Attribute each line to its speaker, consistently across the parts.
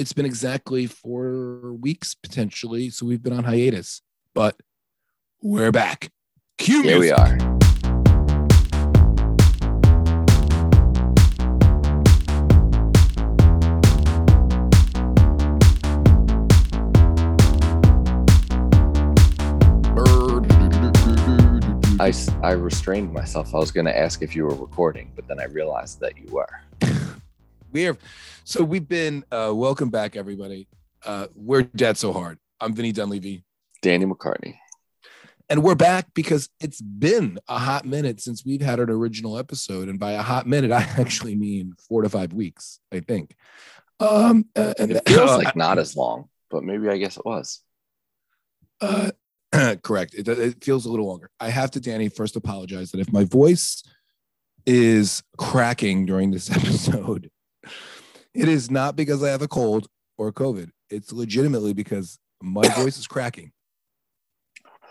Speaker 1: it's been exactly four weeks potentially. So we've been on hiatus, but we're back.
Speaker 2: Cue Here we are. I, I restrained myself. I was going to ask if you were recording, but then I realized that you were.
Speaker 1: We have, so we've been, uh, welcome back, everybody. Uh, we're Dad So Hard. I'm Vinny Dunleavy.
Speaker 2: Danny McCartney.
Speaker 1: And we're back because it's been a hot minute since we've had an original episode. And by a hot minute, I actually mean four to five weeks, I think.
Speaker 2: Um, uh, and it feels uh, like not as long, but maybe I guess it was.
Speaker 1: Uh, correct. It, it feels a little longer. I have to, Danny, first apologize that if my voice is cracking during this episode, it is not because I have a cold or COVID. It's legitimately because my voice is cracking.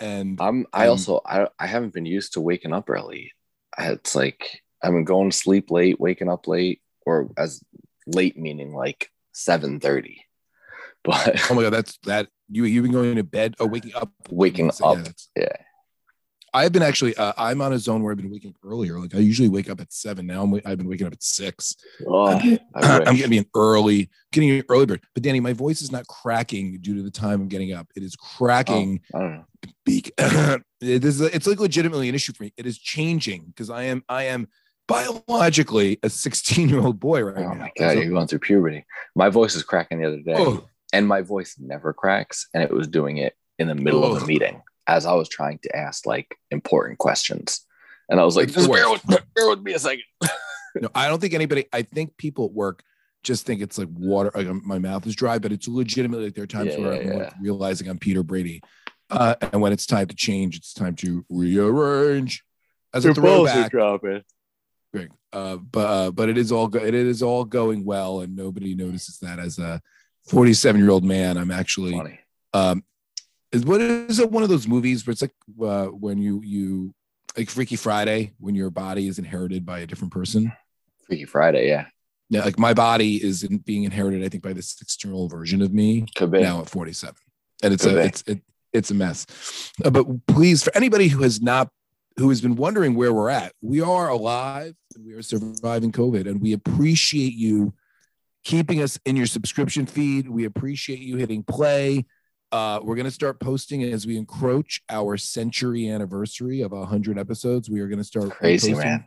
Speaker 1: And
Speaker 2: I'm, I also, I, I haven't been used to waking up early. It's like I've been going to sleep late, waking up late, or as late meaning like 7 30. But
Speaker 1: oh my God, that's that you you've been going to bed or waking up
Speaker 2: waking up yeah, yeah.
Speaker 1: I've been actually uh, i'm on a zone where i've been waking earlier. Like i usually wake up at seven. Now I'm, i've been waking up at six. Oh, i'm, I'm getting an early getting an early bird. But danny my voice is not cracking due to the time i'm getting up. It is cracking. Oh, I don't know. it is it's like legitimately an issue for me. It is changing because i am i am biologically a 16 year old boy right oh now.
Speaker 2: my god so, you're going through puberty. My voice is cracking the other day oh. and my voice never cracks and it was doing it in the middle of a meeting as i was trying to ask like important questions and i was like just bear with, bear with me a second
Speaker 1: no i don't think anybody i think people at work just think it's like water like my mouth is dry but it's legitimately like there are times yeah, where yeah, i'm yeah. Like realizing i'm peter brady uh, and when it's time to change it's time to rearrange
Speaker 2: as Your a throwback dropping.
Speaker 1: Great. Uh, but uh, but it is all go- it is all going well, and nobody notices that as a 47 year old man. I'm actually, um, is what is it? One of those movies where it's like uh, when you you like Freaky Friday when your body is inherited by a different person.
Speaker 2: Freaky Friday, yeah.
Speaker 1: Yeah, like my body is being inherited, I think, by this 16 year old version of me now at 47, and it's Could a be. it's it, it's a mess. Uh, but please, for anybody who has not who has been wondering where we're at, we are alive and we are surviving COVID, and we appreciate you keeping us in your subscription feed. We appreciate you hitting play. Uh, we're going to start posting as we encroach our century anniversary of 100 episodes. We are going to start
Speaker 2: crazy, posting. man.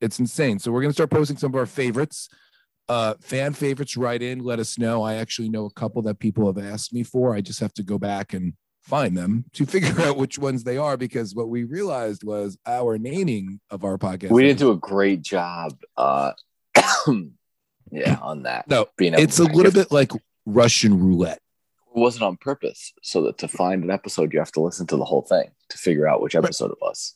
Speaker 1: It's insane. So we're going to start posting some of our favorites. Uh, fan favorites, right in. Let us know. I actually know a couple that people have asked me for. I just have to go back and find them to figure out which ones they are because what we realized was our naming of our podcast.
Speaker 2: We didn't do a great job. Uh, yeah, on that.
Speaker 1: No, being it's a little bit like Russian roulette.
Speaker 2: It wasn't on purpose, so that to find an episode, you have to listen to the whole thing to figure out which episode right. it was.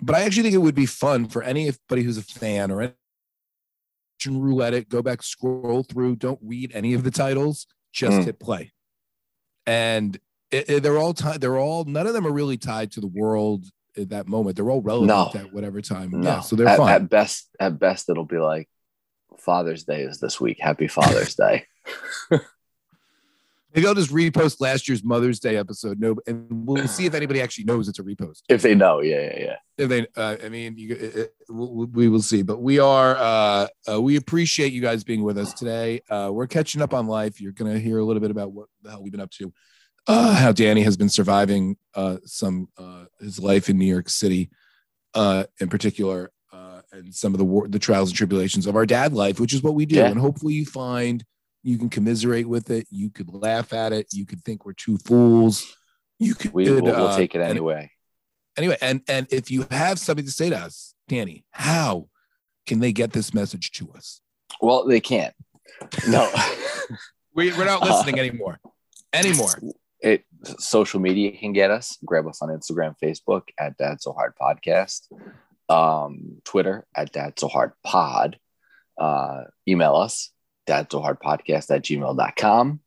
Speaker 1: But I actually think it would be fun for anybody who's a fan or Russian roulette it, go back, scroll through, don't read any of the titles, just mm. hit play. And it, it, they're all tied. They're all none of them are really tied to the world at that moment. They're all relevant no. at whatever time. No. Yeah, so they're
Speaker 2: at,
Speaker 1: fun.
Speaker 2: At best, at best, it'll be like Father's Day is this week. Happy Father's Day.
Speaker 1: Maybe I'll just repost last year's Mother's Day episode. No, and we'll see if anybody actually knows it's a repost.
Speaker 2: If they know, yeah, yeah, yeah.
Speaker 1: If they, uh, I mean, you, it, it, we will see. But we are, uh, uh, we appreciate you guys being with us today. Uh, we're catching up on life. You're going to hear a little bit about what the hell we've been up to, uh, how Danny has been surviving uh, some his life in New York City, in particular, and some of the war, the trials and tribulations of our dad life, which is what we do. Yeah. And hopefully you find you can commiserate with it. You could laugh at it. You could think we're two fools. You could
Speaker 2: we, will we'll uh, take it anyway.
Speaker 1: Anyway, and and if you have something to say to us, Danny, how can they get this message to us?
Speaker 2: Well, they can't. No,
Speaker 1: we, we're not listening uh, anymore. Anymore.
Speaker 2: It social media can get us. Grab us on Instagram, Facebook at Dad So Hard Podcast um, Twitter at Dad So Hard Pod. Uh, email us, dad so hard podcast at gmail.com.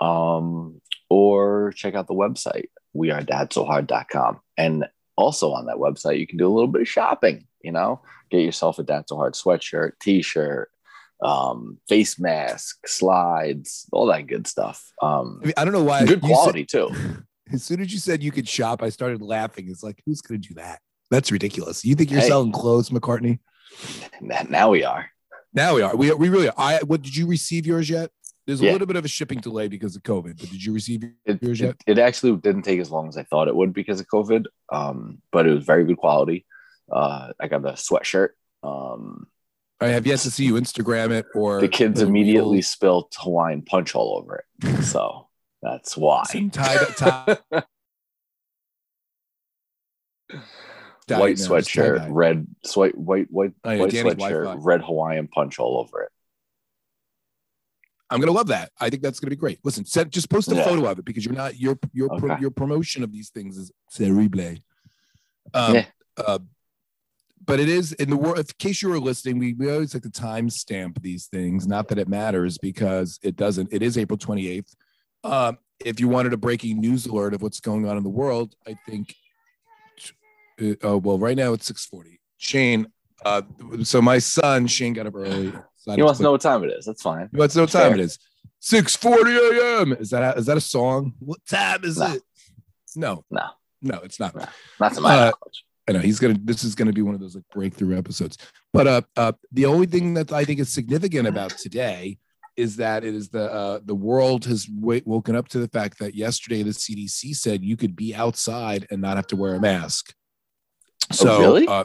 Speaker 2: Um, or check out the website, we are dadsohard.com. And also on that website, you can do a little bit of shopping, you know, get yourself a Dad So Hard sweatshirt, t shirt, um, face mask, slides, all that good stuff. Um,
Speaker 1: I, mean, I don't know why.
Speaker 2: good quality too.
Speaker 1: As soon as you said you could shop, I started laughing. It's like, who's going to do that? That's ridiculous. You think you're
Speaker 2: Hey.
Speaker 1: selling clothes, McCartney?
Speaker 2: Now we are.
Speaker 1: Now we are. We, we really are. I what did you receive yours yet? There's a
Speaker 2: Yeah.
Speaker 1: little bit of a shipping delay because of COVID, but did you receive
Speaker 2: It,
Speaker 1: yours
Speaker 2: it,
Speaker 1: yet?
Speaker 2: it actually didn't take as long as I thought it would because of COVID, um, but it was very good quality. Uh, I got the sweatshirt. Um,
Speaker 1: I have yet to see you Instagram it or
Speaker 2: the kids immediately spilt Hawaiian punch all over it, so that's why.
Speaker 1: some tie, tie, tie-
Speaker 2: white
Speaker 1: no,
Speaker 2: sweatshirt,
Speaker 1: tie-dye.
Speaker 2: red sweat, white white
Speaker 1: Oh, yeah,
Speaker 2: white
Speaker 1: Danny's
Speaker 2: sweatshirt,
Speaker 1: Wi-Fi.
Speaker 2: red Hawaiian punch all over it.
Speaker 1: I'm gonna love that. I think that's gonna be great. Listen, set, just post a
Speaker 2: Yeah.
Speaker 1: photo of it because you're not your your pro, your promotion of these things is terrible. Um,
Speaker 2: Yeah.
Speaker 1: uh, but it is in the world. In case you were listening, we, we always like to timestamp these things. Not that it matters because it doesn't. It is April 28th. Um, if you wanted a breaking news alert of what's going on in the world, I think. Uh, oh well, right now it's 6:40. Shane. Uh, so my son Shane got up early.
Speaker 2: He wants
Speaker 1: to
Speaker 2: know what time it is. That's fine.
Speaker 1: he wants to know what time
Speaker 2: Fair.
Speaker 1: it is. 6:40 a.m. Is that a, is that a song? What time is
Speaker 2: No.
Speaker 1: it? No,
Speaker 2: No,
Speaker 1: no, it's not.
Speaker 2: No. not to my
Speaker 1: Uh,
Speaker 2: knowledge.
Speaker 1: I know he's gonna. This is gonna be one of those like breakthrough episodes. But uh, uh, the only thing that I think is significant about today is that it is the uh, the world has w- woken up to the fact that yesterday the CDC said you could be outside and not have to wear a mask. So
Speaker 2: really?
Speaker 1: Uh,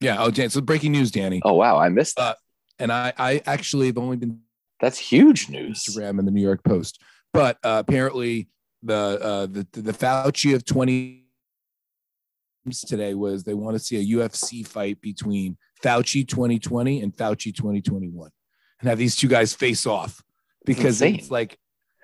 Speaker 1: yeah. Oh, Dan. So breaking news, Danny.
Speaker 2: Oh wow, I missed that.
Speaker 1: uh, And I I actually have only been
Speaker 2: That's huge news.
Speaker 1: Instagram and the New York Post. But uh, apparently, the uh, the the Fauci of twenty today was they want to see a UFC fight between Fauci twenty twenty and Fauci twenty twenty one, and have these two guys face off because
Speaker 2: insane.
Speaker 1: it's like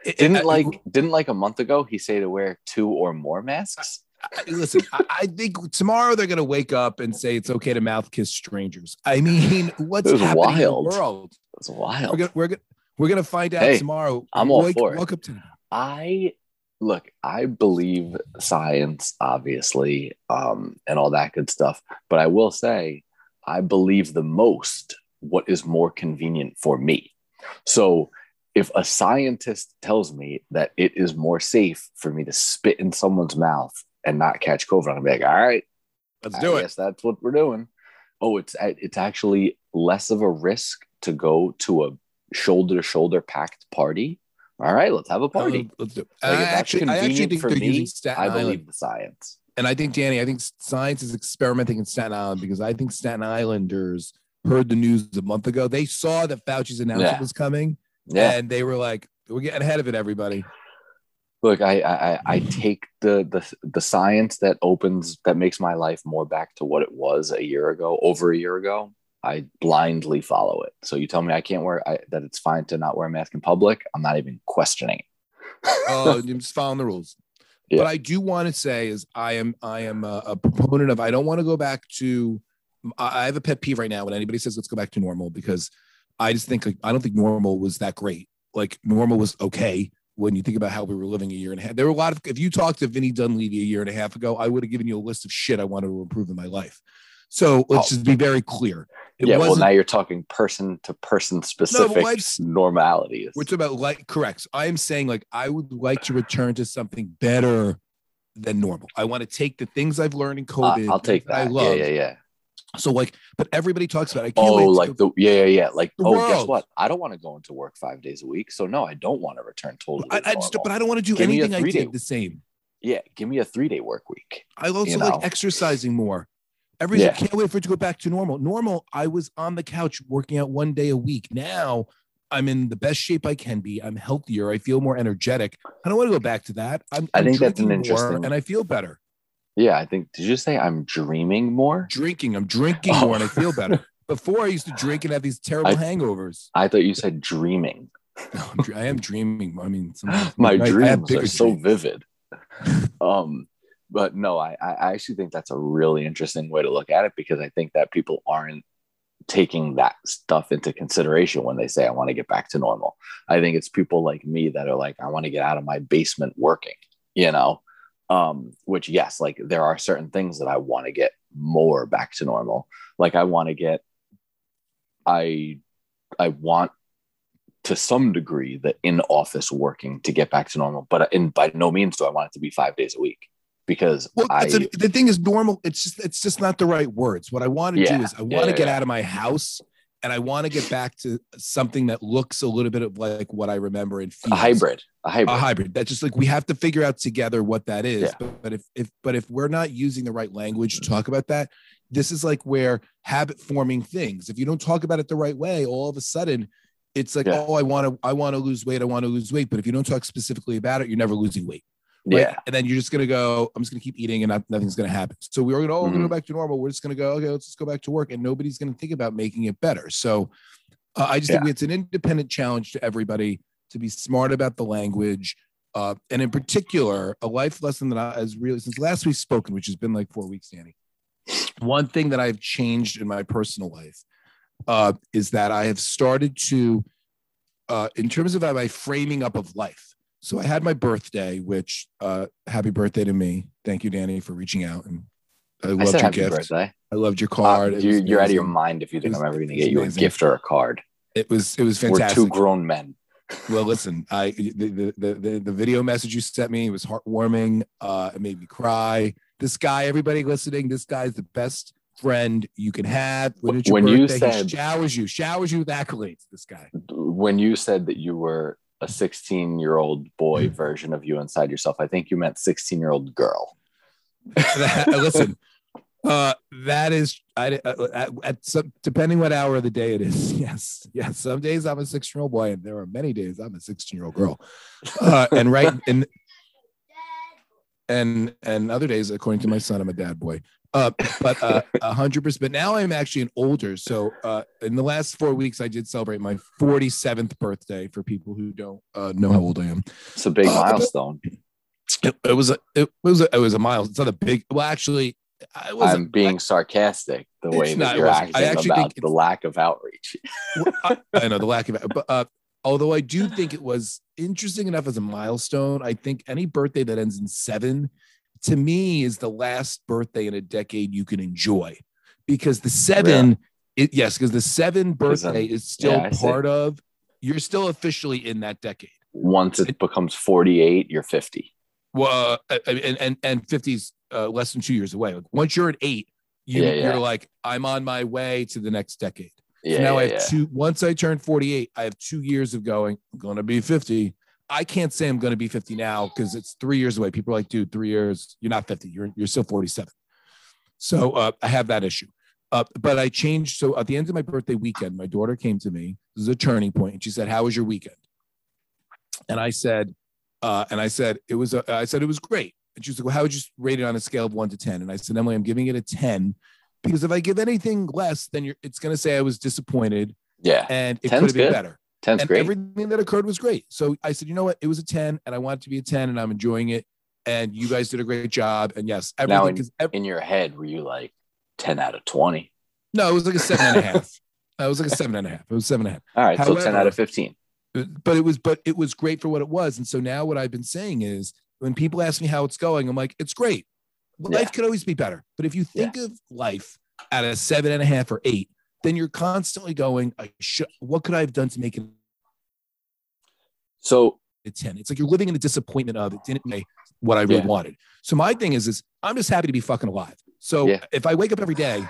Speaker 1: it-
Speaker 2: Didn't
Speaker 1: it-
Speaker 2: like didn't like a month ago he say to wear two or more masks?
Speaker 1: Listen. I, I think tomorrow they're going to wake up and say it's okay to mouth kiss strangers. I mean, what's happening
Speaker 2: wild.
Speaker 1: in the world?
Speaker 2: That's
Speaker 1: We're
Speaker 2: wild.
Speaker 1: gonna we're gonna we're gonna find out
Speaker 2: Hey,
Speaker 1: tomorrow.
Speaker 2: I'm all
Speaker 1: wake,
Speaker 2: for it.
Speaker 1: Up to
Speaker 2: I look, I believe science, obviously, um, and all that good stuff. But I will say, I believe the most what is more convenient for me. So if a scientist tells me that it is more safe for me to spit in someone's mouth and not catch COVID, I'm like, all right,
Speaker 1: Let's
Speaker 2: I
Speaker 1: do it.
Speaker 2: Yes, that's what we're doing. Oh, it's it's actually less of a risk to go to a shoulder to shoulder packed party. All right, let's have a party.
Speaker 1: Uh, let's do it.
Speaker 2: Like,
Speaker 1: I actually, I actually think
Speaker 2: for
Speaker 1: they're
Speaker 2: me,
Speaker 1: using Staten
Speaker 2: I
Speaker 1: Island,
Speaker 2: believe the science.
Speaker 1: and I think Danny, I think science is experimenting in Staten Island because I think Staten Islanders heard the news a month ago. They saw that Fauci's announcement
Speaker 2: Yeah.
Speaker 1: was coming,
Speaker 2: Yeah.
Speaker 1: and they were like, "We're getting ahead of it, everybody."
Speaker 2: Look, I, I I- I take the the the science that opens that makes my life more back to what it was a year ago, over a year ago. I blindly follow it. So you tell me I can't wear I, that it's fine to not wear a mask in public. I'm not even questioning it.
Speaker 1: Oh, I'm just following the rules.
Speaker 2: Yeah.
Speaker 1: But I do want to say is I am I am a, a proponent of I don't want to go back to I I have a pet peeve right now when anybody says let's go back to normal because I just think like I don't think normal was that great. Like normal was okay when you think about how we were living a year and a half. There were a lot of if you talked to Vinny Dunleavy a year and a half ago, I would have given you a list of shit I wanted to improve in my life. So let's
Speaker 2: Oh.
Speaker 1: just be very clear. It
Speaker 2: yeah, well now you're talking person to person specific
Speaker 1: life's-
Speaker 2: normalities.
Speaker 1: We're talking about like correct. So I am saying like I would like to return to something better than normal. I want to take the things I've learned in
Speaker 2: Uh,
Speaker 1: COVID.
Speaker 2: I'll take
Speaker 1: I
Speaker 2: that.
Speaker 1: love.
Speaker 2: Yeah, yeah, yeah.
Speaker 1: So like, but everybody talks about. It. I can't
Speaker 2: Oh, like the yeah, yeah, yeah. Like oh, guess what? I don't want to go into work five days a week, so no, I don't want to return totally.
Speaker 1: I,
Speaker 2: to
Speaker 1: I just, but I don't want to do
Speaker 2: Give
Speaker 1: anything I did the same.
Speaker 2: yeah, give me a three day work week.
Speaker 1: I also
Speaker 2: You
Speaker 1: like exercising more. Everything
Speaker 2: Yeah.
Speaker 1: can't wait for it to go back to normal. Normal, I was on the couch working out one day a week. Now I'm in the best shape I can be. I'm healthier. I feel more energetic. I don't want to go back to that. I'm,
Speaker 2: I think that's an interesting-
Speaker 1: and I feel better.
Speaker 2: Yeah, I think. Did you say I'm dreaming more?
Speaker 1: drinking. I'm drinking
Speaker 2: Oh.
Speaker 1: more and I feel better. Before I used to drink and have these terrible
Speaker 2: I-
Speaker 1: hangovers.
Speaker 2: I thought you said dreaming.
Speaker 1: No, I'm, I am dreaming. I mean,
Speaker 2: My
Speaker 1: I
Speaker 2: dreams are so
Speaker 1: dreams.
Speaker 2: vivid. um, but no, I, I actually think that's a really interesting way to look at it because I think that people aren't taking that stuff into consideration when they say I want to get back to normal. I think it's people like me that are like, I want to get out of my basement working, you know. Um, which yes, like there are certain things that I want to get more back to normal. Like I want to get I I want to some degree the in office working to get back to normal, but in by no means do I want it to be five days a week because
Speaker 1: Well,
Speaker 2: I
Speaker 1: it's the thing is normal. It's just it's just not the right words. What I want to
Speaker 2: Yeah,
Speaker 1: do is I want to
Speaker 2: yeah,
Speaker 1: get
Speaker 2: yeah.
Speaker 1: out of my house and I want to get back to something that looks a little bit of like what I remember in
Speaker 2: a hybrid, a hybrid.
Speaker 1: A hybrid. That's just like we have to figure out together what that is.
Speaker 2: Yeah.
Speaker 1: But, but if if but if we're not using the right language to talk about that, this is like where habit forming things. If you don't talk about it the right way, all of a sudden it's like,
Speaker 2: Yeah.
Speaker 1: oh, I want to I want to lose weight. I want to lose weight. But if you don't talk specifically about it, you're never losing weight. Right?
Speaker 2: yeah,
Speaker 1: And then you're just gonna go, I'm just gonna keep eating and not, nothing's gonna happen. So we're gonna, we're gonna go back to normal. We're just gonna go, okay, let's just go back to work. And nobody's gonna think about making it better. So uh, I just think it's an independent challenge to everybody to be smart about the language. Uh, and in particular, a life lesson that I has really since last we've spoken, which has been like four weeks, Danny. One thing that I've changed in my personal life uh, is that I have started to, uh, in terms of my framing up of life. So I had my birthday, which uh, happy birthday to me. Thank you, Danny, for reaching out. And I
Speaker 2: I
Speaker 1: loved
Speaker 2: said
Speaker 1: your
Speaker 2: happy
Speaker 1: gift.
Speaker 2: birthday.
Speaker 1: I loved your
Speaker 2: Uh,
Speaker 1: card. It
Speaker 2: you, you're out of your mind if you think
Speaker 1: was-
Speaker 2: I'm ever going to get you a gift or a card.
Speaker 1: It was it was fantastic.
Speaker 2: We're two grown men.
Speaker 1: Well, listen, I the, the the the video message you sent me was heartwarming. Uh, it made me cry. This guy, everybody listening, this guy's the best friend you can have. When,
Speaker 2: When you
Speaker 1: birthday,
Speaker 2: said-
Speaker 1: showers you, showers you with accolades. This guy.
Speaker 2: When you said that you were a 16 year old boy version of you inside yourself, I think you meant 16 year old girl.
Speaker 1: That- listen, uh, that is I uh, at, at some depending what hour of the day it is. Yes, yes. Some days I'm a 16 year old boy, and there are many days I'm a 16 year old girl. Uh, and right and and and other days, according to my son, I'm a dad boy. Uh, but uh, a hundred percent. But now I'm actually an older. So uh, in the last four weeks, I did celebrate my 47th birthday. For people who don't uh, know how old I am,
Speaker 2: It's a big
Speaker 1: Uh,
Speaker 2: milestone.
Speaker 1: it, it was a it was a, it was a mile. It's not a big. Well, actually, I was.
Speaker 2: I'm being sarcastic the way that you're.
Speaker 1: I
Speaker 2: acting
Speaker 1: actually
Speaker 2: about
Speaker 1: think
Speaker 2: the lack of outreach.
Speaker 1: I, I know the lack of it, but uh, although I do think it was interesting enough as a milestone, I think any birthday that ends in seven, to me, is the last birthday in a decade you can enjoy, because the seven, it, yes, because the seven birthday is still
Speaker 2: yeah,
Speaker 1: part of. You're still officially in that decade.
Speaker 2: Once it becomes 48, you're 50.
Speaker 1: Well, uh, and and and 50's uh, less than two years away. Like once you're at eight, you,
Speaker 2: Yeah, yeah.
Speaker 1: you're like, I'm on my way to the next decade.
Speaker 2: Yeah,
Speaker 1: So now
Speaker 2: yeah,
Speaker 1: I have
Speaker 2: yeah.
Speaker 1: two. Once I turn 48, I have two years of going. I'm going to be 50. I can't say I'm going to be 50 now because it's three years away. People are like, dude, three years, you're not 50. You're you're still 47. So uh, I have that issue. Uh, but I changed. So at the end of my birthday weekend, my daughter came to me. This is a turning point, and she said, "How was your weekend?" And I said, uh, and I said it was. A, I said it was great. And she was like, "Well, how would you rate it on a scale of one to 10? And I said, Emily, I'm giving it a 10 because if I give anything less, then you're, it's going to say I was disappointed
Speaker 2: Yeah.
Speaker 1: and it could have been
Speaker 2: good.
Speaker 1: better.
Speaker 2: 10's
Speaker 1: and
Speaker 2: great.
Speaker 1: everything that occurred was great. So I said, you know what? It was a 10 and I want it to be a 10 and I'm enjoying it. And you guys did a great job. And yes, everything.
Speaker 2: Now in-
Speaker 1: ev-
Speaker 2: In your head, were you like 10 out of 20?
Speaker 1: no, it was like a seven and a half. It was like a seven and a half. It was seven and a half.
Speaker 2: All right. so 10 out of 15.
Speaker 1: But it was, but it was great for what it was. And so now what I've been saying is when people ask me how it's going, I'm like, it's great. Life
Speaker 2: Yeah.
Speaker 1: could always be better. But if you think of life at a seven and a half or eight, then you're constantly going, I should, what could I have done to make it
Speaker 2: So
Speaker 1: a 10. It's like you're living in the disappointment of it didn't make what I really
Speaker 2: Yeah.
Speaker 1: wanted. So my thing is, is I'm just happy to be fucking alive. So
Speaker 2: Yeah.
Speaker 1: if I wake up every day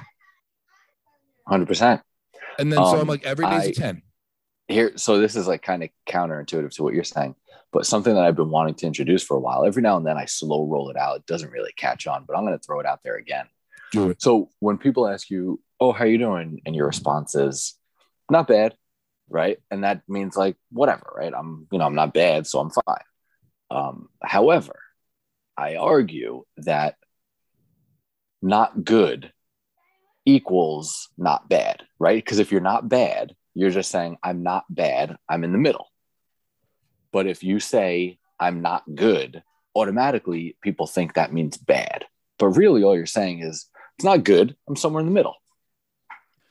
Speaker 2: 100%.
Speaker 1: and then so I'm
Speaker 2: Um,
Speaker 1: like every day's a
Speaker 2: I-
Speaker 1: 10.
Speaker 2: Here, so this is like kind of counterintuitive to what you're saying, but something that I've been wanting to introduce for a while. Every now and then I slow roll it out. It doesn't really catch on, but I'm going to throw it out there again.
Speaker 1: Do it.
Speaker 2: So when people ask you, "Oh, how you doing?" and your response is, "Not bad," right? And that means like whatever, right? I'm, you know, I'm not bad, so I'm fine. Um, however, I argue that not good equals not bad, right? Because if you're not bad, you're just saying I'm not bad. I'm in the middle. But if you say I'm not good, automatically people think that means bad. But really, all you're saying is it's not good. I'm somewhere in the middle.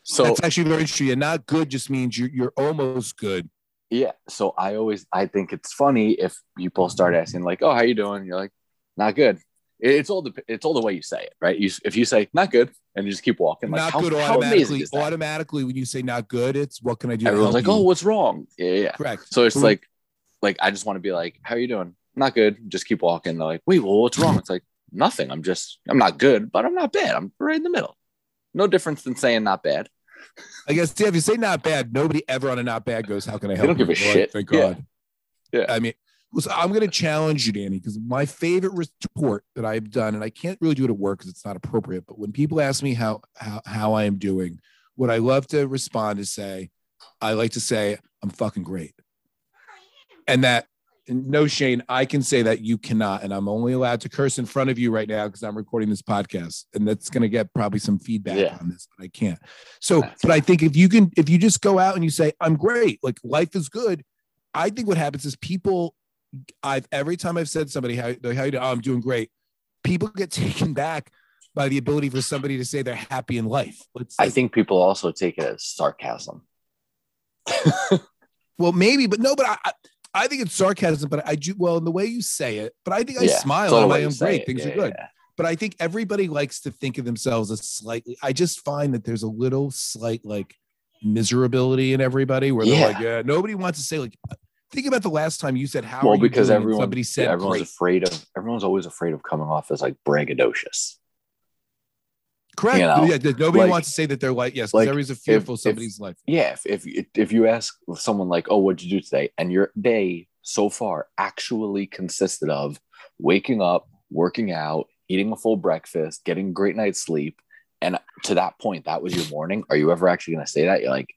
Speaker 2: So
Speaker 1: That's actually very true. And not good just means you're, you're almost good.
Speaker 2: yeah, so I always I think it's funny if people start asking like, "Oh, how you doing?" You're like, "Not good." It's all the it's all the way you say it, right? You if you say not good and you just keep walking, like
Speaker 1: not
Speaker 2: how,
Speaker 1: good automatically. Automatically, when you say not good, it's what can I do?
Speaker 2: Everyone's like, oh,
Speaker 1: you?
Speaker 2: oh, what's wrong? Yeah, yeah.
Speaker 1: correct.
Speaker 2: So it's like, like I just want to be like, how are you doing? Not good. Just keep walking. They're like, wait, well, what's wrong? It's like nothing. I'm just, I'm not good, but I'm not bad. I'm right in the middle. No difference than saying not bad.
Speaker 1: I guess yeah, if you say not bad, nobody ever on a not bad goes, how can I
Speaker 2: They
Speaker 1: help?
Speaker 2: don't give
Speaker 1: you?"
Speaker 2: a
Speaker 1: They're
Speaker 2: shit.
Speaker 1: Thank God.
Speaker 2: Yeah.
Speaker 1: I mean, listen, I'm going to challenge you, Danny, because my favorite report that I've done, and I can't really do it at work because it's not appropriate. But when people ask me how how how I am doing, what I love to respond is say, I like to say, I'm fucking great, and that. And No, Shane, I can say that you cannot, and I'm only allowed to curse in front of you right now because I'm recording this podcast, and that's going to get probably some feedback
Speaker 2: Yeah.
Speaker 1: on this, but I can't. So,
Speaker 2: That's
Speaker 1: but I think if you can, if you just go out and you say, I'm great, like life is good, I think what happens is people, I've every time I've said somebody, how, how you doing? Oh, I'm doing great, people get taken back by the ability for somebody to say they're happy in life. It's
Speaker 2: I think people also take it as sarcasm.
Speaker 1: well, maybe, but no, but I, I, I think it's sarcasm, but I do, well, in the way you say it, but I think I
Speaker 2: Yeah,
Speaker 1: smile
Speaker 2: it's all the
Speaker 1: and I am great. Things
Speaker 2: Yeah,
Speaker 1: are good.
Speaker 2: yeah.
Speaker 1: but I think everybody likes to think of themselves as slightly. I just find that there's a little slight like miserability in everybody where they're like, yeah, nobody wants to say like. Think about the last time you said how.
Speaker 2: Well, because
Speaker 1: doing?"
Speaker 2: everyone,
Speaker 1: somebody said
Speaker 2: everyone's
Speaker 1: great.
Speaker 2: afraid of, everyone's always afraid of coming off as like braggadocious.
Speaker 1: Correct.
Speaker 2: you know,
Speaker 1: yeah, nobody
Speaker 2: like-
Speaker 1: wants to say that they're like yes, because
Speaker 2: like,
Speaker 1: everybody's fearful
Speaker 2: if-
Speaker 1: somebody's life.
Speaker 2: Yeah, if, if if you ask someone like, "Oh, what'd you do today?" and your day so far actually consisted of waking up, working out, eating a full breakfast, getting a great night's sleep, and to that point, that was your morning. Are you ever actually going to say that? You're like,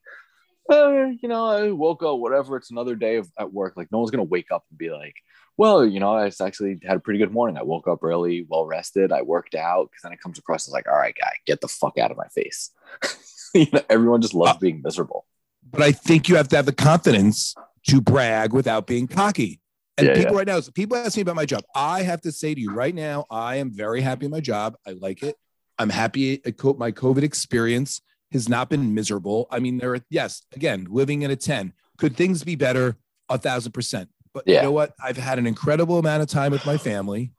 Speaker 2: uh, you know, I woke up, whatever. It's another day of at work. Like, no one's going to wake up and be like, well, you know, I actually had a pretty good morning. I woke up early, well rested. I worked out because then it comes across as like, all right, guy, get the fuck out of my face. you know, everyone just loves
Speaker 1: Uh,
Speaker 2: being miserable.
Speaker 1: But I think you have to have the confidence to brag without being cocky. And
Speaker 2: Yeah,
Speaker 1: people right now, people ask me about my job. I have to say to you right now, I am very happy in my job. I like it. I'm happy. My COVID experience has not been miserable. I mean, there are yes, again, living in a ten. Could things be better? A thousand percent. But
Speaker 2: Yeah.
Speaker 1: you know what? I've had an incredible amount of time with my family,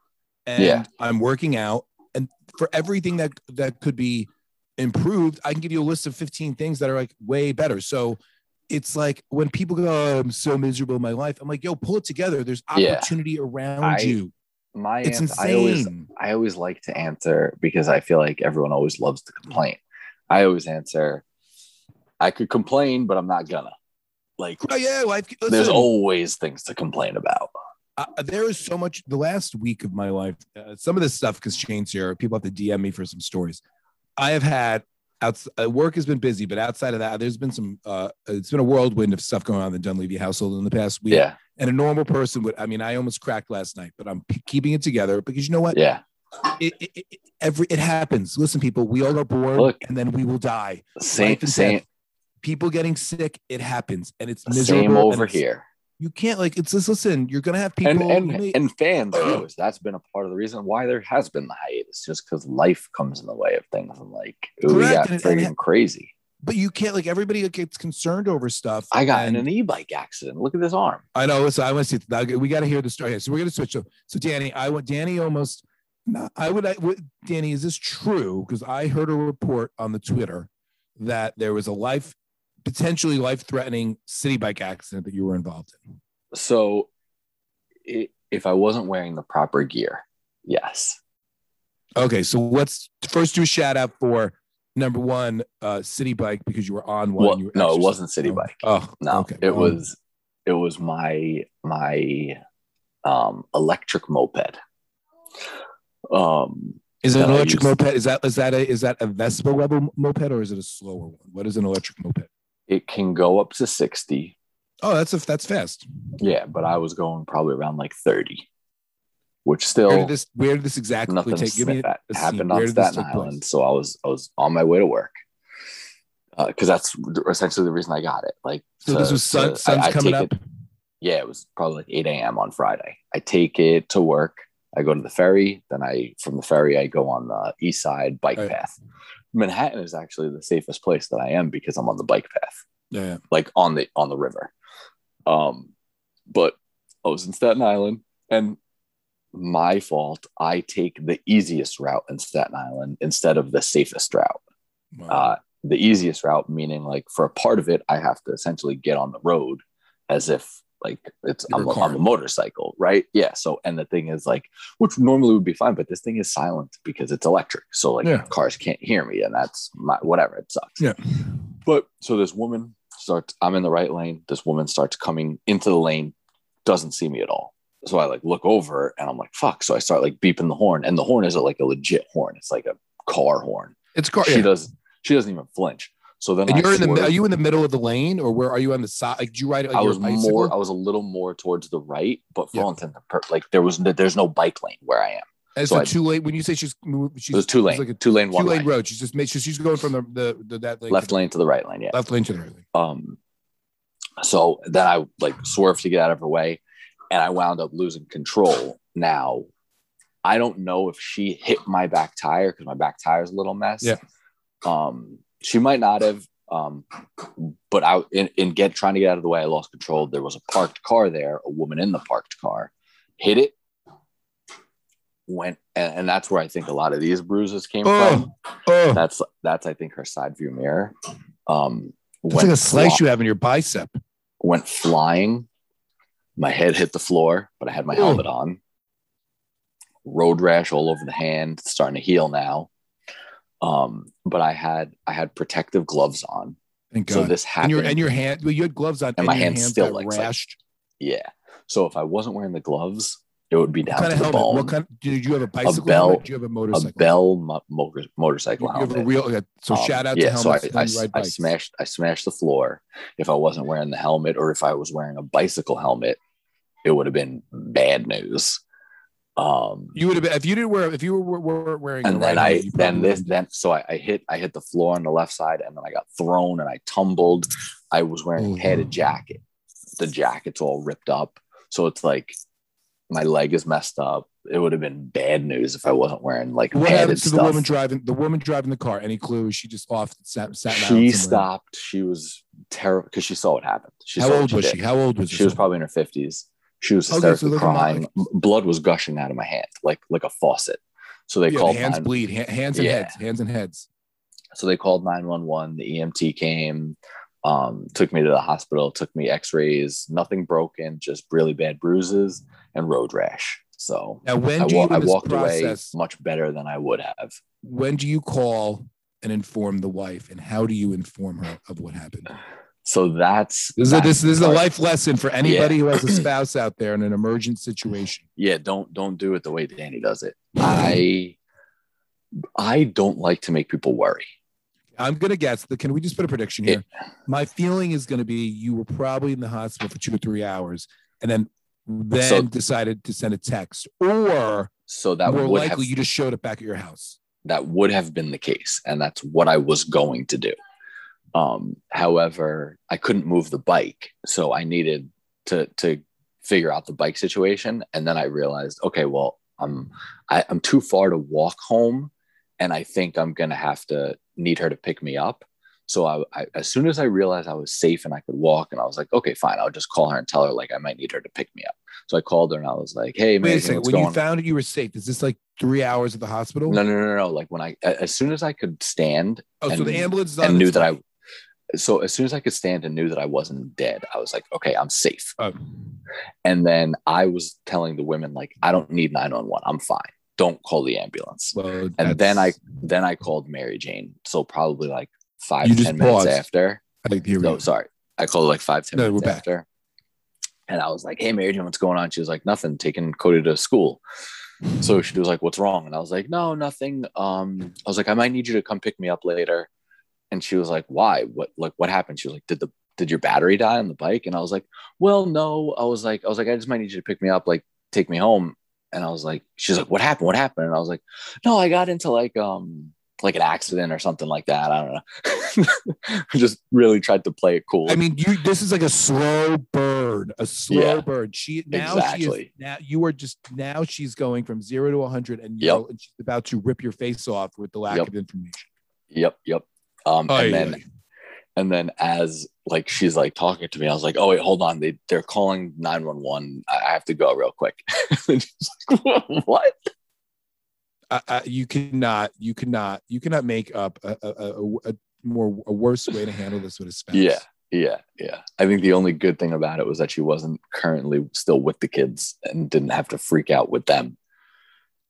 Speaker 1: and
Speaker 2: Yeah.
Speaker 1: I'm working out. And for everything that that could be improved, I can give you a list of 15 things that are like way better. So it's like when people go, oh, I'm so miserable in my life. I'm like, yo, pull it together. There's
Speaker 2: Yeah.
Speaker 1: opportunity around
Speaker 2: I-
Speaker 1: you.
Speaker 2: My
Speaker 1: It's
Speaker 2: answer, I always
Speaker 1: insane.
Speaker 2: I always like to answer because I feel like everyone always loves to complain. I always answer, I could complain, but I'm not gonna. Like,
Speaker 1: Oh, yeah, life.
Speaker 2: there's always things to complain about.
Speaker 1: uh, there is so much. The last week of my life, uh, some of this stuff because Shane's here. People have to DM me for some stories. I have had outs- uh, work has been busy, but outside of that, there's been some. Uh, it's been a whirlwind of stuff going on in the Dunleavy household in the past week.
Speaker 2: Yeah,
Speaker 1: And a normal person would. I mean, I almost cracked last night, but I'm p- keeping it together because you know what?
Speaker 2: yeah.
Speaker 1: it, it, it- every it happens. Listen, people, we all are born
Speaker 2: Look.
Speaker 1: and then we will die.
Speaker 2: Same, same,
Speaker 1: death. People getting sick, it happens, and it's miserable.
Speaker 2: same over
Speaker 1: it's-
Speaker 2: here.
Speaker 1: You can't like it's just listen. You're gonna have people.
Speaker 2: And and,
Speaker 1: may-
Speaker 2: and fans too. That's been a part of the reason why there has been the hiatus, just because life comes in the way of things, and like we
Speaker 1: Correct,
Speaker 2: got
Speaker 1: and-
Speaker 2: freaking
Speaker 1: and-
Speaker 2: crazy.
Speaker 1: but you can't like everybody gets concerned over stuff.
Speaker 2: I got in an e-bike accident. Look at this arm.
Speaker 1: I know. So I want to see. We got to hear the story. So we're gonna switch. So, so Danny, I want Danny almost. No, I would. I would. Danny, is this true? Because I heard a report on the Twitter that there was a life, potentially life-threatening Citi Bike accident that you were involved in.
Speaker 2: So, i if I wasn't wearing the proper gear, yes,
Speaker 1: Okay, so let's first do a shout out for number one, uh, Citi Bike because you were on one.
Speaker 2: Well,
Speaker 1: were
Speaker 2: no, it wasn't
Speaker 1: Citi
Speaker 2: Bike.
Speaker 1: Oh,
Speaker 2: No,
Speaker 1: okay.
Speaker 2: it
Speaker 1: Um,
Speaker 2: was it was my my um electric moped. Um
Speaker 1: Is it an electric moped? Is that is that a is that a Vespa level moped or is it a slower one? What is an electric moped?
Speaker 2: It can go up to 60.
Speaker 1: Oh, that's a that's fast.
Speaker 2: Yeah, but I was going probably around like 30, which
Speaker 1: Where
Speaker 2: still
Speaker 1: did this where did this exactly take? Give me
Speaker 2: sniff at.
Speaker 1: a
Speaker 2: It
Speaker 1: scene.
Speaker 2: happened
Speaker 1: Where
Speaker 2: on Staten
Speaker 1: take place?
Speaker 2: Island, so I was I was on my way to work. Uh, because that's essentially the reason I got it. Like,
Speaker 1: So
Speaker 2: to-
Speaker 1: this was sun,
Speaker 2: to-
Speaker 1: sun's
Speaker 2: I- I
Speaker 1: coming up.
Speaker 2: it- yeah, it was probably like 8 a.m. on Friday. I take it to work. I go to the ferry. Then I, from the ferry, I go on the east side bike
Speaker 1: Right.
Speaker 2: path. Manhattan is actually the safest place that I am because I'm on the bike path,
Speaker 1: Yeah.
Speaker 2: like on the on the river. Um, but I was in Staten Island, and my fault. I take the easiest route in Staten Island instead of the safest route.
Speaker 1: Wow.
Speaker 2: Uh, the easiest route, meaning like for a part of it, I have to essentially get on the road as if like it's
Speaker 1: You're
Speaker 2: I'm
Speaker 1: a
Speaker 2: a,
Speaker 1: car.
Speaker 2: I'm a motorcycle, right? Yeah. So and the thing is like, which normally would be fine, but this thing is silent because it's electric. So like
Speaker 1: Yeah.
Speaker 2: cars can't hear me, and that's my whatever. It sucks.
Speaker 1: Yeah.
Speaker 2: But so this woman starts. I'm in the right lane. This woman starts coming into the lane, doesn't see me at all. So I like look over and I'm like, fuck. So I start like beeping the horn, and the horn is like a legit horn. It's like a car horn.
Speaker 1: it's car.
Speaker 2: She
Speaker 1: yeah.
Speaker 2: does. She doesn't even flinch. So then
Speaker 1: And
Speaker 2: I
Speaker 1: you're in the. Are you in the middle of the lane, or where are you on the side? Like, do you ride? Like,
Speaker 2: I was more. I was a little more towards the right, but for
Speaker 1: Yeah.
Speaker 2: all intents and pur- like there was no, there's no bike lane where I am.
Speaker 1: And
Speaker 2: so
Speaker 1: so
Speaker 2: I-
Speaker 1: two lane. When you say she's, she's
Speaker 2: It was two lane,
Speaker 1: like a
Speaker 2: two lane,
Speaker 1: two
Speaker 2: one
Speaker 1: lane
Speaker 2: lane,
Speaker 1: road. She's just made. She's she's going from the the, the that lane
Speaker 2: left
Speaker 1: to
Speaker 2: lane to the right lane. Yeah.
Speaker 1: left lane to the right lane.
Speaker 2: Um, so then I like swerved to get out of her way, and I wound up losing control. Now, I don't know if she hit my back tire because my back tire is a little mess.
Speaker 1: Yeah.
Speaker 2: Um, she might not have. Um, but I in, in get trying to get out of the way, I lost control. There was a parked car there, a woman in the parked car, hit it, went, and, and that's where I think a lot of these bruises came from.
Speaker 1: Oh, oh.
Speaker 2: That's that's I think her side view mirror. Um,
Speaker 1: It's like a slice
Speaker 2: fly-
Speaker 1: you have in your bicep.
Speaker 2: went flying. My head hit the floor, but I had my helmet on. Road rash all over the hand, starting to heal now. Um, but I had I had protective gloves on,
Speaker 1: Thank
Speaker 2: so
Speaker 1: God.
Speaker 2: this
Speaker 1: and
Speaker 2: happened.
Speaker 1: your and your hand. Well, you had gloves on,
Speaker 2: And my
Speaker 1: your
Speaker 2: hand's
Speaker 1: hands
Speaker 2: still like- like-
Speaker 1: rashed.
Speaker 2: yeah. So if I wasn't wearing the gloves, it would be down what
Speaker 1: kind
Speaker 2: to
Speaker 1: of
Speaker 2: the
Speaker 1: helmet?
Speaker 2: bone.
Speaker 1: What kind? Did you have a bicycle
Speaker 2: Bell-
Speaker 1: helmet? Do you have a motorcycle? a?
Speaker 2: Bell mo- motor, motorcycle
Speaker 1: You have a real. okay, So
Speaker 2: Um,
Speaker 1: shout out to
Speaker 2: yeah, so I. I,
Speaker 1: when you ride
Speaker 2: I smashed I smashed the floor. If I wasn't wearing the helmet or if I was wearing a bicycle helmet, it would have been bad news. Um,
Speaker 1: You would have been if you didn't wear if you were, were wearing.
Speaker 2: and
Speaker 1: a
Speaker 2: then
Speaker 1: right
Speaker 2: I
Speaker 1: helmet,
Speaker 2: then this then so I, I hit I hit the floor on the left side and then I got thrown and I tumbled. I was wearing
Speaker 1: Ooh.
Speaker 2: a padded jacket. The jacket's all ripped up, so it's like my leg is messed up. It would have been bad news if I wasn't wearing like
Speaker 1: What
Speaker 2: padded
Speaker 1: happened to the woman driving the woman driving the car? Any clue? She just off sat sat
Speaker 2: she
Speaker 1: somewhere.
Speaker 2: stopped. She was terrible because she saw what happened. She
Speaker 1: How
Speaker 2: saw what
Speaker 1: old was
Speaker 2: did.
Speaker 1: she? How old was
Speaker 2: She She
Speaker 1: was
Speaker 2: probably in her fifties. She was
Speaker 1: Okay, so
Speaker 2: hysterically crying. Blood was gushing out of my hand, like like a faucet. So they?
Speaker 1: Yeah,
Speaker 2: called
Speaker 1: the hands
Speaker 2: nine-
Speaker 1: bleed. ha- Hands and
Speaker 2: Yeah.
Speaker 1: heads. Hands and heads.
Speaker 2: so they called 911 the emt came um, took me to the hospital took me x-rays nothing broken just really bad bruises and road rash so
Speaker 1: Now, when
Speaker 2: I,
Speaker 1: do
Speaker 2: wa-
Speaker 1: you
Speaker 2: I walked
Speaker 1: process?
Speaker 2: away much better than i would have
Speaker 1: When do you call and inform the wife, and how do you inform her of what happened?
Speaker 2: So that's
Speaker 1: This is a, this, this is a life lesson for anybody who has a spouse out there in an emergent situation.
Speaker 2: yeah don't don't do it the way danny does it mm-hmm. i i don't like to make people worry
Speaker 1: I'm gonna guess that. Can we just put a prediction here? My feeling is gonna be you were probably in the hospital for two or three hours, and then then
Speaker 2: So-
Speaker 1: decided to send a text, or
Speaker 2: so that
Speaker 1: more likely
Speaker 2: have
Speaker 1: you just showed up back at your house.
Speaker 2: that would have been the case and that's what i was going to do um, however i couldn't move the bike so i needed to to figure out the bike situation and then i realized okay well i'm I, i'm too far to walk home and i think i'm gonna have to need her to pick me up so I, I as soon as i realized i was safe and i could walk and i was like okay fine i'll just call her and tell her like i might need her to pick me up so i called her and i was like hey
Speaker 1: Wait a second. When you found out you were safe, is this like three hours at the hospital?
Speaker 2: no, no, no, no. Like when I, as soon as I could stand
Speaker 1: oh, so the ambulance
Speaker 2: and knew that. I, so as soon as I could stand and knew that I wasn't dead, I was like, okay, I'm safe.
Speaker 1: Oh,
Speaker 2: And then I was telling the women like, I don't need 911. I'm fine. Don't call the ambulance.
Speaker 1: well,
Speaker 2: And then I, then I called Mary Jane. So probably like five, ten minutes
Speaker 1: paused.
Speaker 2: after.
Speaker 1: I we
Speaker 2: No, sorry. I called like five, ten
Speaker 1: No,
Speaker 2: minutes
Speaker 1: we're back.
Speaker 2: after. And I was like, hey, Mary Jane, what's going on? She was like, nothing, taking Cody to school. So she was like, "What's wrong?" And I was like, "No, nothing." Um, I was like, "I might need you to come pick me up later." And she was like, "Why? What? Like, what happened?" She was like, "Did the did your battery die on the bike?" And I was like, "Well, no." I was like, "I was like, I just might need you to pick me up, like, take me home." And I was like, "She's like, what happened? What happened?" And I was like, "No, I got into like um like an accident or something like that. I don't know." I just really tried to play it cool.
Speaker 1: I mean, you. This is like a slow bird, a slow
Speaker 2: Yeah.
Speaker 1: bird. She now she is now you are just now she's going from zero to hundred, and
Speaker 2: Yep.
Speaker 1: you're and she's about to rip your face off with the lack
Speaker 2: Yep.
Speaker 1: of information.
Speaker 2: Yep, yep. Um,
Speaker 1: Oh,
Speaker 2: and
Speaker 1: yeah.
Speaker 2: then And then as like she's like talking to me, I was like, "Oh wait, hold on. They they're calling nine one one. I have to go real quick." like, "What?"
Speaker 1: I, I, you cannot, you cannot, you cannot make up a, a, a, a more a worse way to handle this with a spouse.
Speaker 2: Yeah, yeah, yeah. I think the only good thing about it was that she wasn't currently still with the kids and didn't have to freak out with them.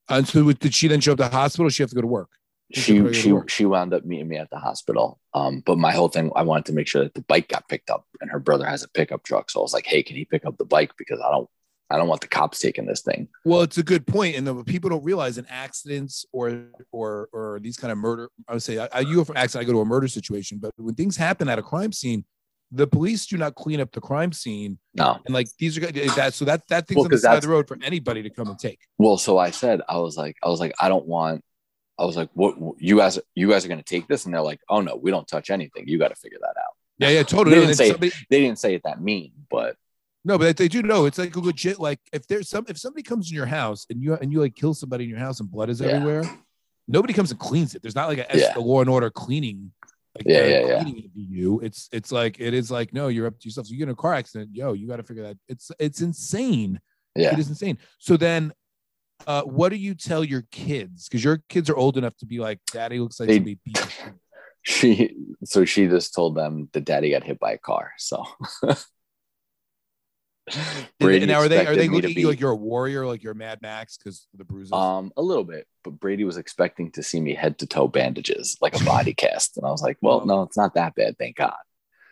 Speaker 1: And so, did she then show up to the hospital? Or she have to go to work.
Speaker 2: She she she wound up meeting me at the hospital. Um, but my whole thing, I wanted to make sure that the bike got picked up, and her brother has a pickup truck, so I was like, "Hey, can he pick up the bike? Because I don't, I don't want the cops taking this thing."
Speaker 1: Well, it's a good point, and the, people don't realize in accidents or or or these kind of murder. I would say I, I you go from accident, I go to a murder situation, but when things happen at a crime scene, the police do not clean up the crime scene,
Speaker 2: No,
Speaker 1: and like these are that. So that that thing's
Speaker 2: Well,
Speaker 1: on the side of the road for anybody to come and take.
Speaker 2: Well, so I said, I was like, I was like, I don't want. I was like, what you guys, you guys are going to take this, and they're like, oh no, we don't touch anything. You got to figure that out.
Speaker 1: Yeah, yeah, totally.
Speaker 2: They didn't say-
Speaker 1: somebody-
Speaker 2: They didn't say it that mean, but
Speaker 1: No, but they do know it's like a legit. Like if there's some, if somebody comes in your house and you and you like kill somebody in your house and blood is
Speaker 2: Yeah.
Speaker 1: everywhere, nobody comes and cleans it. There's not like a,
Speaker 2: Yeah.
Speaker 1: a law and order cleaning. Like
Speaker 2: Yeah, yeah, yeah.
Speaker 1: you. It's it's like it is like no, you're up to yourself. So you get in a car accident, yo, you got to figure that. It's it's insane.
Speaker 2: yeah,
Speaker 1: It is insane. So then, uh, what do you tell your kids? Because your kids are old enough to be like, Daddy looks like
Speaker 2: They-
Speaker 1: somebody beat.
Speaker 2: she. So she just told them that daddy got hit by a car. So. Brady
Speaker 1: And now are they are they looking at you like you're a warrior, like you're Mad Max because the bruises?
Speaker 2: Um, a little bit, but Brady was expecting to see me head to toe bandages, like a body cast, and I was like, "Well, no, it's not that bad, thank God."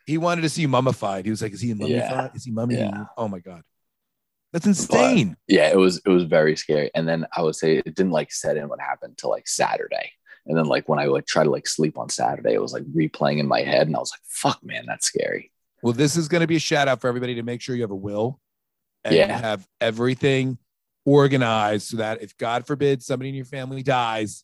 Speaker 1: He wanted to see you mummified. He was like, "Is he mummified?
Speaker 2: Yeah.
Speaker 1: Is he mummified?
Speaker 2: Yeah.
Speaker 1: Oh my god, that's insane."
Speaker 2: Yeah, it was it was very scary. And then I would say it didn't like set in what happened till like Saturday, and then like when I like try to like sleep on Saturday, it was like replaying in my head, and I was like, "Fuck, man, that's scary."
Speaker 1: well, this is going to be a shout out for everybody to make sure you have a will and
Speaker 2: Yeah.
Speaker 1: have everything organized so that if God forbid somebody in your family dies,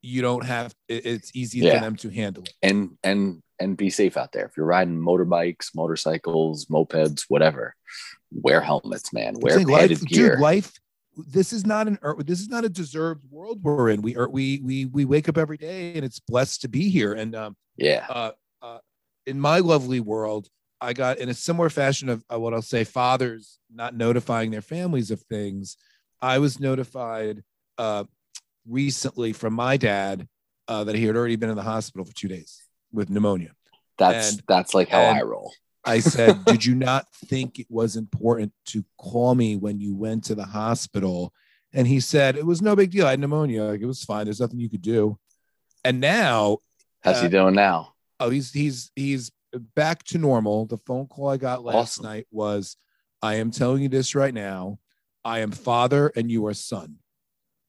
Speaker 1: you don't have. It's easy
Speaker 2: Yeah.
Speaker 1: for them to handle it.
Speaker 2: And and and be safe out there. If you're riding motorbikes, motorcycles, mopeds, whatever, wear helmets, man. Wear padded
Speaker 1: life,
Speaker 2: gear.
Speaker 1: dude, life. This is not an. er, This is not a deserved world we're in. We are. We we we wake up every day, and it's blessed to be here. And um,
Speaker 2: yeah,
Speaker 1: uh, uh, in my lovely world, I got in a similar fashion of uh, what I'll say fathers not notifying their families of things. I was notified uh, recently from my dad uh, that he had already been in the hospital for two days with pneumonia.
Speaker 2: that's
Speaker 1: and-
Speaker 2: that's like how
Speaker 1: and-
Speaker 2: I roll.
Speaker 1: I said, Did you not think it was important to call me when you went to the hospital? And he said, It was no big deal. I had pneumonia. Like, it was fine. There's nothing you could do. And now
Speaker 2: How's he
Speaker 1: uh,
Speaker 2: doing now?
Speaker 1: oh he's he's he's back to normal the phone call i got last
Speaker 2: Awesome.
Speaker 1: night was i am telling you this right now i am father and you are son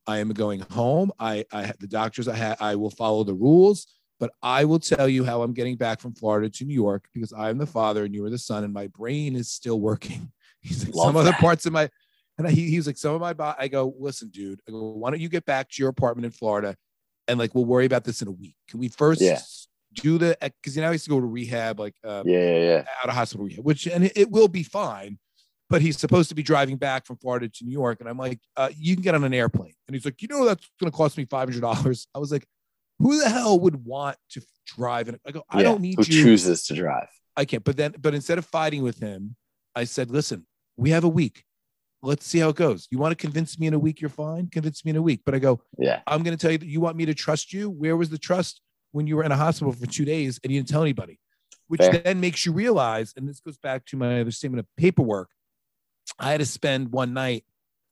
Speaker 1: i am going home i i the doctors i had i will follow the rules but i will tell you how i'm getting back from florida to new york because i'm the father and you are the son and my brain is still working he's like
Speaker 2: Love
Speaker 1: some other
Speaker 2: that.
Speaker 1: parts of my and he, he was like some of my body i go listen dude I go, why don't you get back to your apartment in florida and like we'll worry about this in a week can we first
Speaker 2: Yeah.
Speaker 1: do the because you know he has to go to rehab like uh,
Speaker 2: Yeah, yeah, yeah.
Speaker 1: out of hospital rehab which and it, it will be fine but he's supposed to be driving back from florida to new york and i'm like uh, you can get on an airplane and he's like you know that's going to cost me $500 i was like who the hell would want to drive and i go i
Speaker 2: Yeah,
Speaker 1: don't need
Speaker 2: Who
Speaker 1: you
Speaker 2: chooses to drive?
Speaker 1: I can't. But then, but instead of fighting with him, I said, listen, we have a week. Let's see how it goes. You want to convince me in a week you're fine? Convince me in a week. But I go,
Speaker 2: Yeah,
Speaker 1: I'm going to tell you that you want me to trust you. Where was the trust when you were in a hospital for two days and you didn't tell anybody? Which
Speaker 2: Fair.
Speaker 1: then makes you realize, and this goes back to my other statement of paperwork. I had to spend one night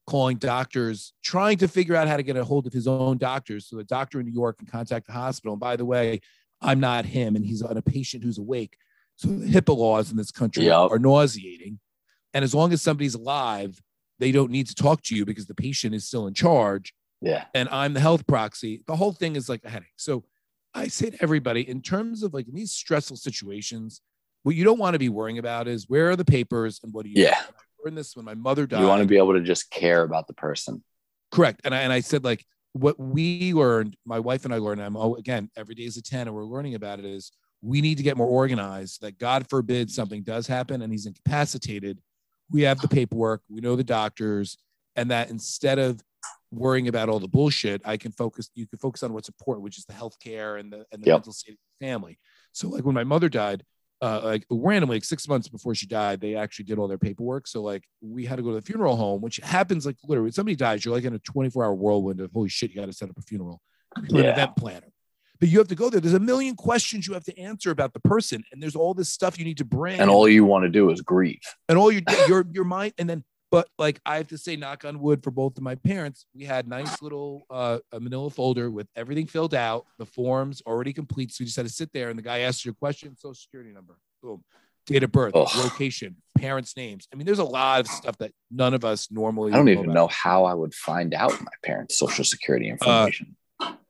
Speaker 1: calling doctors, trying to figure out how to get a hold of his own doctors so the doctor in New York can contact the hospital. And by the way, I'm not him, and he's on a patient who's awake. So the HIPAA laws in this country
Speaker 2: Yup.
Speaker 1: are nauseating. And as long as somebody's alive, they don't need to talk to you because the patient is still in charge
Speaker 2: yeah,
Speaker 1: and I'm the health proxy. The whole thing is like a headache. So I say to everybody, in terms of like in these stressful situations, what you don't want to be worrying about is where are the papers and what do you
Speaker 2: Yeah.
Speaker 1: Learned this when my mother died.
Speaker 2: you want to be able to just care about the person.
Speaker 1: Correct. And I, and I said, like, what we learned, my wife and I learned, I'm, oh, again, every day is a 10, and we're learning about it is we need to get more organized that God forbid something does happen and he's incapacitated. We have the paperwork, we know the doctors, and that instead of worrying about all the bullshit. I can focus. You can focus on what's important, which is the healthcare and the and the
Speaker 2: Yep.
Speaker 1: mental state of the family. So like when my mother died, uh, like randomly, like six months before she died, they actually did all their paperwork. So like we had to go to the funeral home, which happens like literally somebody dies, you're like in a 24 hour whirlwind of holy shit, you got to set up a funeral, to an event planner. But you have to go there. There's a million questions you have to answer about the person, and there's all this stuff you need to bring.
Speaker 2: And all you want to do is grieve.
Speaker 1: and all your your your mind and then but like i have to say knock on wood for both of my parents we had nice little uh a manila folder with everything filled out the forms already complete so you just had to sit there and the guy asks you a question social security number boom date of birth
Speaker 2: Ugh.
Speaker 1: location parents names i mean there's a lot of stuff that none of us normally
Speaker 2: I don't even
Speaker 1: about.
Speaker 2: know how I would find out my parents' social security information.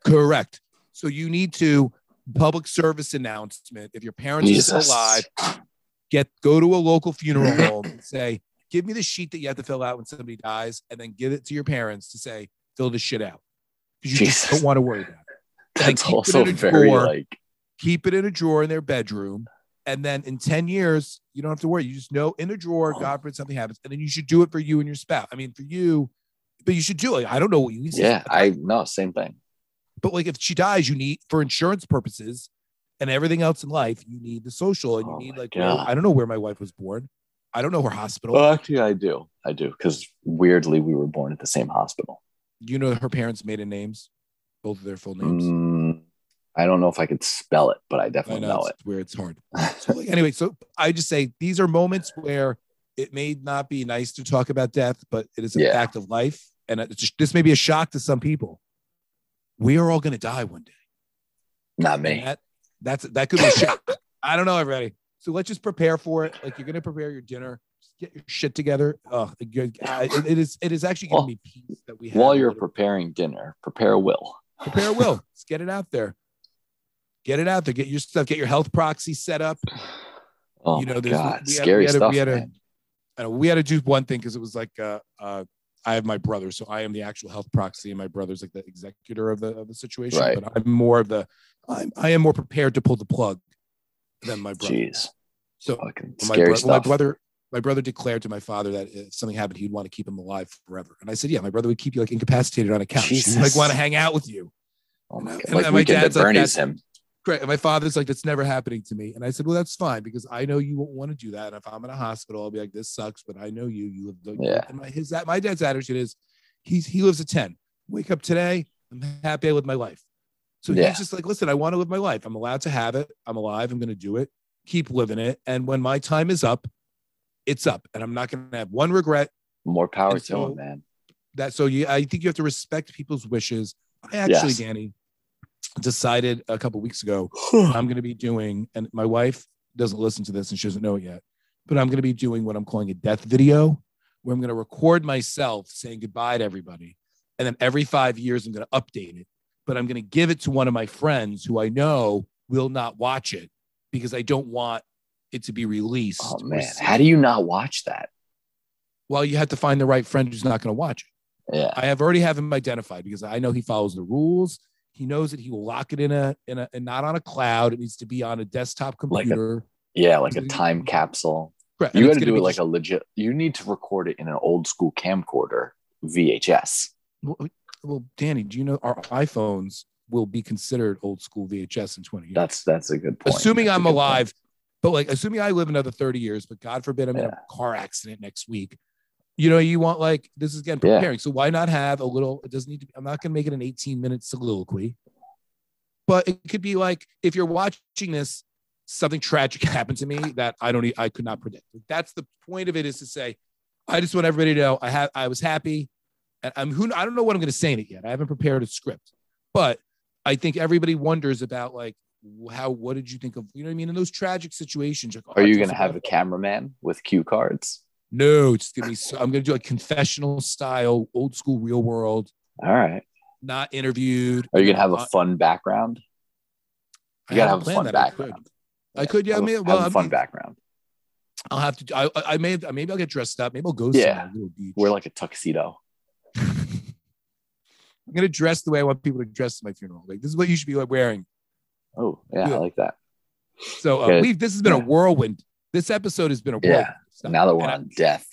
Speaker 1: correct so you need to public service announcement if your parents are
Speaker 2: Jesus.
Speaker 1: still alive get go to a local funeral home and say, give me the sheet that you have to fill out when somebody dies, and then give it to your parents to say, fill this shit out. Because you just don't want to worry about it.
Speaker 2: That's
Speaker 1: keep it
Speaker 2: also
Speaker 1: in a
Speaker 2: very
Speaker 1: drawer.
Speaker 2: like
Speaker 1: Keep it in a drawer in their bedroom. And then in 10 years, you don't have to worry. You just know in a drawer, oh. God forbid something happens. And then you should do it for you and your spouse. I mean, for you, but you should do it. I don't know what you need.
Speaker 2: yeah, I know, same thing.
Speaker 1: but like if she dies, you need for insurance purposes and everything else in life, you need the social and you
Speaker 2: Oh
Speaker 1: need like
Speaker 2: God.
Speaker 1: I don't know where my wife was born. I don't know her hospital.
Speaker 2: Well, actually, I do. I do because weirdly, we were born at the same hospital.
Speaker 1: you know her parents' maiden names, both of their full names.
Speaker 2: Mm, I don't know if I could spell it, but I
Speaker 1: I
Speaker 2: definitely
Speaker 1: know,
Speaker 2: know,
Speaker 1: it's where it's hard. So like, anyway, so I just say these are moments where it may not be nice to talk about death, but it is a
Speaker 2: Yeah.
Speaker 1: fact of life, and it's just, this may be a shock to some people. We are all going to die one day.
Speaker 2: Not me.
Speaker 1: That, that's that could be a shock. I don't know, everybody. So let's just prepare for it. Like you're going to prepare your dinner. Just get your shit together. Oh, it, it is. It is actually going to be peace that we have.
Speaker 2: While you're preparing dinner, prepare a will.
Speaker 1: prepare a will. Let's get it out there. Get it out there. Get your stuff. Get your health proxy set up.
Speaker 2: Oh
Speaker 1: You know,
Speaker 2: my god,
Speaker 1: we had-
Speaker 2: scary
Speaker 1: we had a-
Speaker 2: stuff,
Speaker 1: we had a-
Speaker 2: man.
Speaker 1: I know, we had to do one thing because it was like uh, uh, I have my brother, so I am the actual health proxy, and my brother's like the executor of the of the situation.
Speaker 2: Right.
Speaker 1: But I'm more of the I'm I am more prepared to pull the plug than my brother.
Speaker 2: Jeez,
Speaker 1: So
Speaker 2: fucking
Speaker 1: my, bro- my brother my brother declared to my father that if something happened, he'd want to keep him alive forever. And I said, yeah, my brother would keep you like incapacitated on a couch. He'd like want to hang out with you.
Speaker 2: oh my god,
Speaker 1: and
Speaker 2: like
Speaker 1: my dad's like
Speaker 2: Bernie's
Speaker 1: that-
Speaker 2: him.
Speaker 1: Correct. And my father's like, that's never happening to me. And I said, well, that's fine because I know you won't want to do that. And if I'm in a hospital, I'll be like, this sucks, but I know you. You live.
Speaker 2: Yeah.
Speaker 1: And my his my dad's attitude is, he's he lives a ten. Wake up today. I'm happy with my life. So
Speaker 2: Yeah.
Speaker 1: he's just like, listen, I want to live my life. I'm allowed to have it. I'm alive. I'm going to do it. Keep living it. And when my time is up, it's up. And I'm not going to have one regret.
Speaker 2: More power
Speaker 1: And
Speaker 2: to
Speaker 1: so-
Speaker 2: him, man.
Speaker 1: That so you, I think you have to respect people's wishes. I actually,
Speaker 2: Yes.
Speaker 1: Danny, decided a couple weeks ago I'm going to be doing, and my wife doesn't listen to this and she doesn't know it yet, but I'm going to be doing what I'm calling a death video, where I'm going to record myself saying goodbye to everybody. And then every five years, I'm going to update it, but I'm going to give it to one of my friends who I know will not watch it because I don't want it to be released.
Speaker 2: Oh man, how do you not watch that?
Speaker 1: Well, you have to find the right friend who's not going to watch it.
Speaker 2: Yeah,
Speaker 1: I have already have him identified because I know he follows the rules. He knows that he will lock it in a in a and not on a cloud. It needs to be on a desktop
Speaker 2: Like a-
Speaker 1: computer.
Speaker 2: yeah, like a time capsule.
Speaker 1: Correct.
Speaker 2: You got to do it like
Speaker 1: just-
Speaker 2: a legit. You need to record it in an old school camcorder VHS.
Speaker 1: well, well, Danny, do you know our iPhones will be considered old school VHS in 20 years?
Speaker 2: That's that's a good point.
Speaker 1: assuming
Speaker 2: That's
Speaker 1: I'm
Speaker 2: good point.
Speaker 1: alive, but like assuming I live another 30 years, but God forbid I'm in a car accident next week. You know, you want like this is again
Speaker 2: Yeah.
Speaker 1: preparing. So why not have a little? It doesn't need to. Be, I'm not going to make it an 18 minute soliloquy, but it could be like if you're watching this, something tragic happened to me that I don't. I could not predict. That's the point of it is to say, I just want everybody to know I have. I was happy, and I'm who. I don't know what I'm going to say in it yet. I haven't prepared a script, but I think everybody wonders about like how what did you think of you know what I mean in those tragic situations like, oh,
Speaker 2: Are you gonna have a cameraman with cue cards?
Speaker 1: no it's gonna be so, I'm gonna do a confessional style old school real world
Speaker 2: All right.
Speaker 1: not interviewed
Speaker 2: Are you gonna have a
Speaker 1: Uh,
Speaker 2: fun background?
Speaker 1: I
Speaker 2: You gotta
Speaker 1: haven't
Speaker 2: a fun.
Speaker 1: I could.
Speaker 2: background.
Speaker 1: I could yeah I
Speaker 2: Have a-
Speaker 1: mean
Speaker 2: have
Speaker 1: well
Speaker 2: a
Speaker 1: I
Speaker 2: fun
Speaker 1: mean,
Speaker 2: background.
Speaker 1: I'll have to I, I may maybe I'll get dressed up maybe I'll go
Speaker 2: Yeah.
Speaker 1: a
Speaker 2: Wear like a tuxedo.
Speaker 1: I'm gonna dress the way I want people to dress at my funeral like this is what you should be like wearing
Speaker 2: Oh yeah,
Speaker 1: Good.
Speaker 2: I like that.
Speaker 1: so uh, we've this has been a whirlwind this episode has been a
Speaker 2: Yeah.
Speaker 1: whirlwind
Speaker 2: Now that we're on death.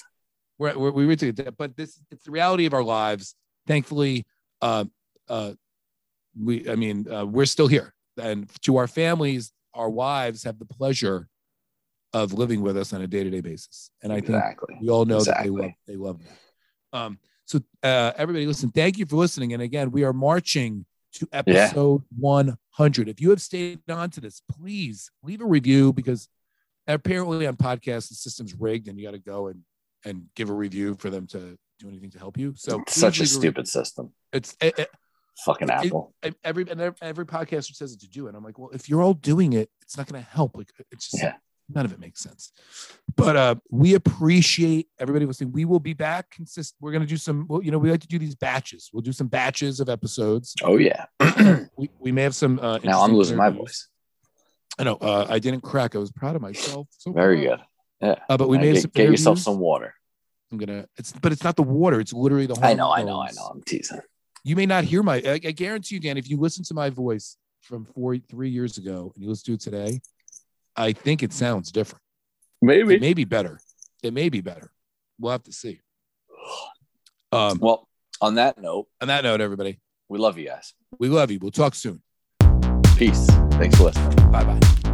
Speaker 1: we're, we're, we were to but this it's the reality of our lives thankfully, uh, uh, we, I mean, uh, we're still here. And to our families, our wives have the pleasure of living with us on a day to day basis. And I think
Speaker 2: exactly.
Speaker 1: we all know
Speaker 2: Exactly.
Speaker 1: that they love, they love that. Um, so, uh, everybody, listen, thank you for listening. And again, we are marching to episode 100. If you have stayed on to this, please leave a review because apparently on podcasts, the system's rigged and you got to go and, and give a review for them to do anything to help you. So,
Speaker 2: It's such a stupid system.
Speaker 1: It's it, it-
Speaker 2: Fucking
Speaker 1: It-
Speaker 2: Apple.
Speaker 1: and every and every, every podcaster says it to do it. I'm like, well, if you're all doing it, it's not going to help. Like, it's just
Speaker 2: Yeah.
Speaker 1: None of it makes sense. But uh, we appreciate everybody listening. We will be back. Consist. We're going to do some. Well, you know, we like to do these batches. We'll do some batches of episodes.
Speaker 2: Oh yeah.
Speaker 1: we, we may have some. Uh,
Speaker 2: now I'm losing my voice.
Speaker 1: I know. Uh, I didn't crack. I was proud of myself. So
Speaker 2: Very
Speaker 1: far.
Speaker 2: good.
Speaker 1: Uh, but we may have
Speaker 2: get,
Speaker 1: some
Speaker 2: get yourself some water.
Speaker 1: I'm gonna. It's but it's not the water. It's literally the.
Speaker 2: Whole I know, I know, I know. I'm teasing.
Speaker 1: you may not hear my I, I guarantee you dan if you listen to my voice from four three years ago and you listen to it today i think it sounds different. Maybe. It
Speaker 2: Maybe.
Speaker 1: may be better. It may be better. We'll have to see. Um
Speaker 2: Well, on that note,
Speaker 1: on that note everybody.
Speaker 2: We love you guys.
Speaker 1: we love you. We'll talk soon.
Speaker 2: Peace. Thanks for listening.
Speaker 1: bye bye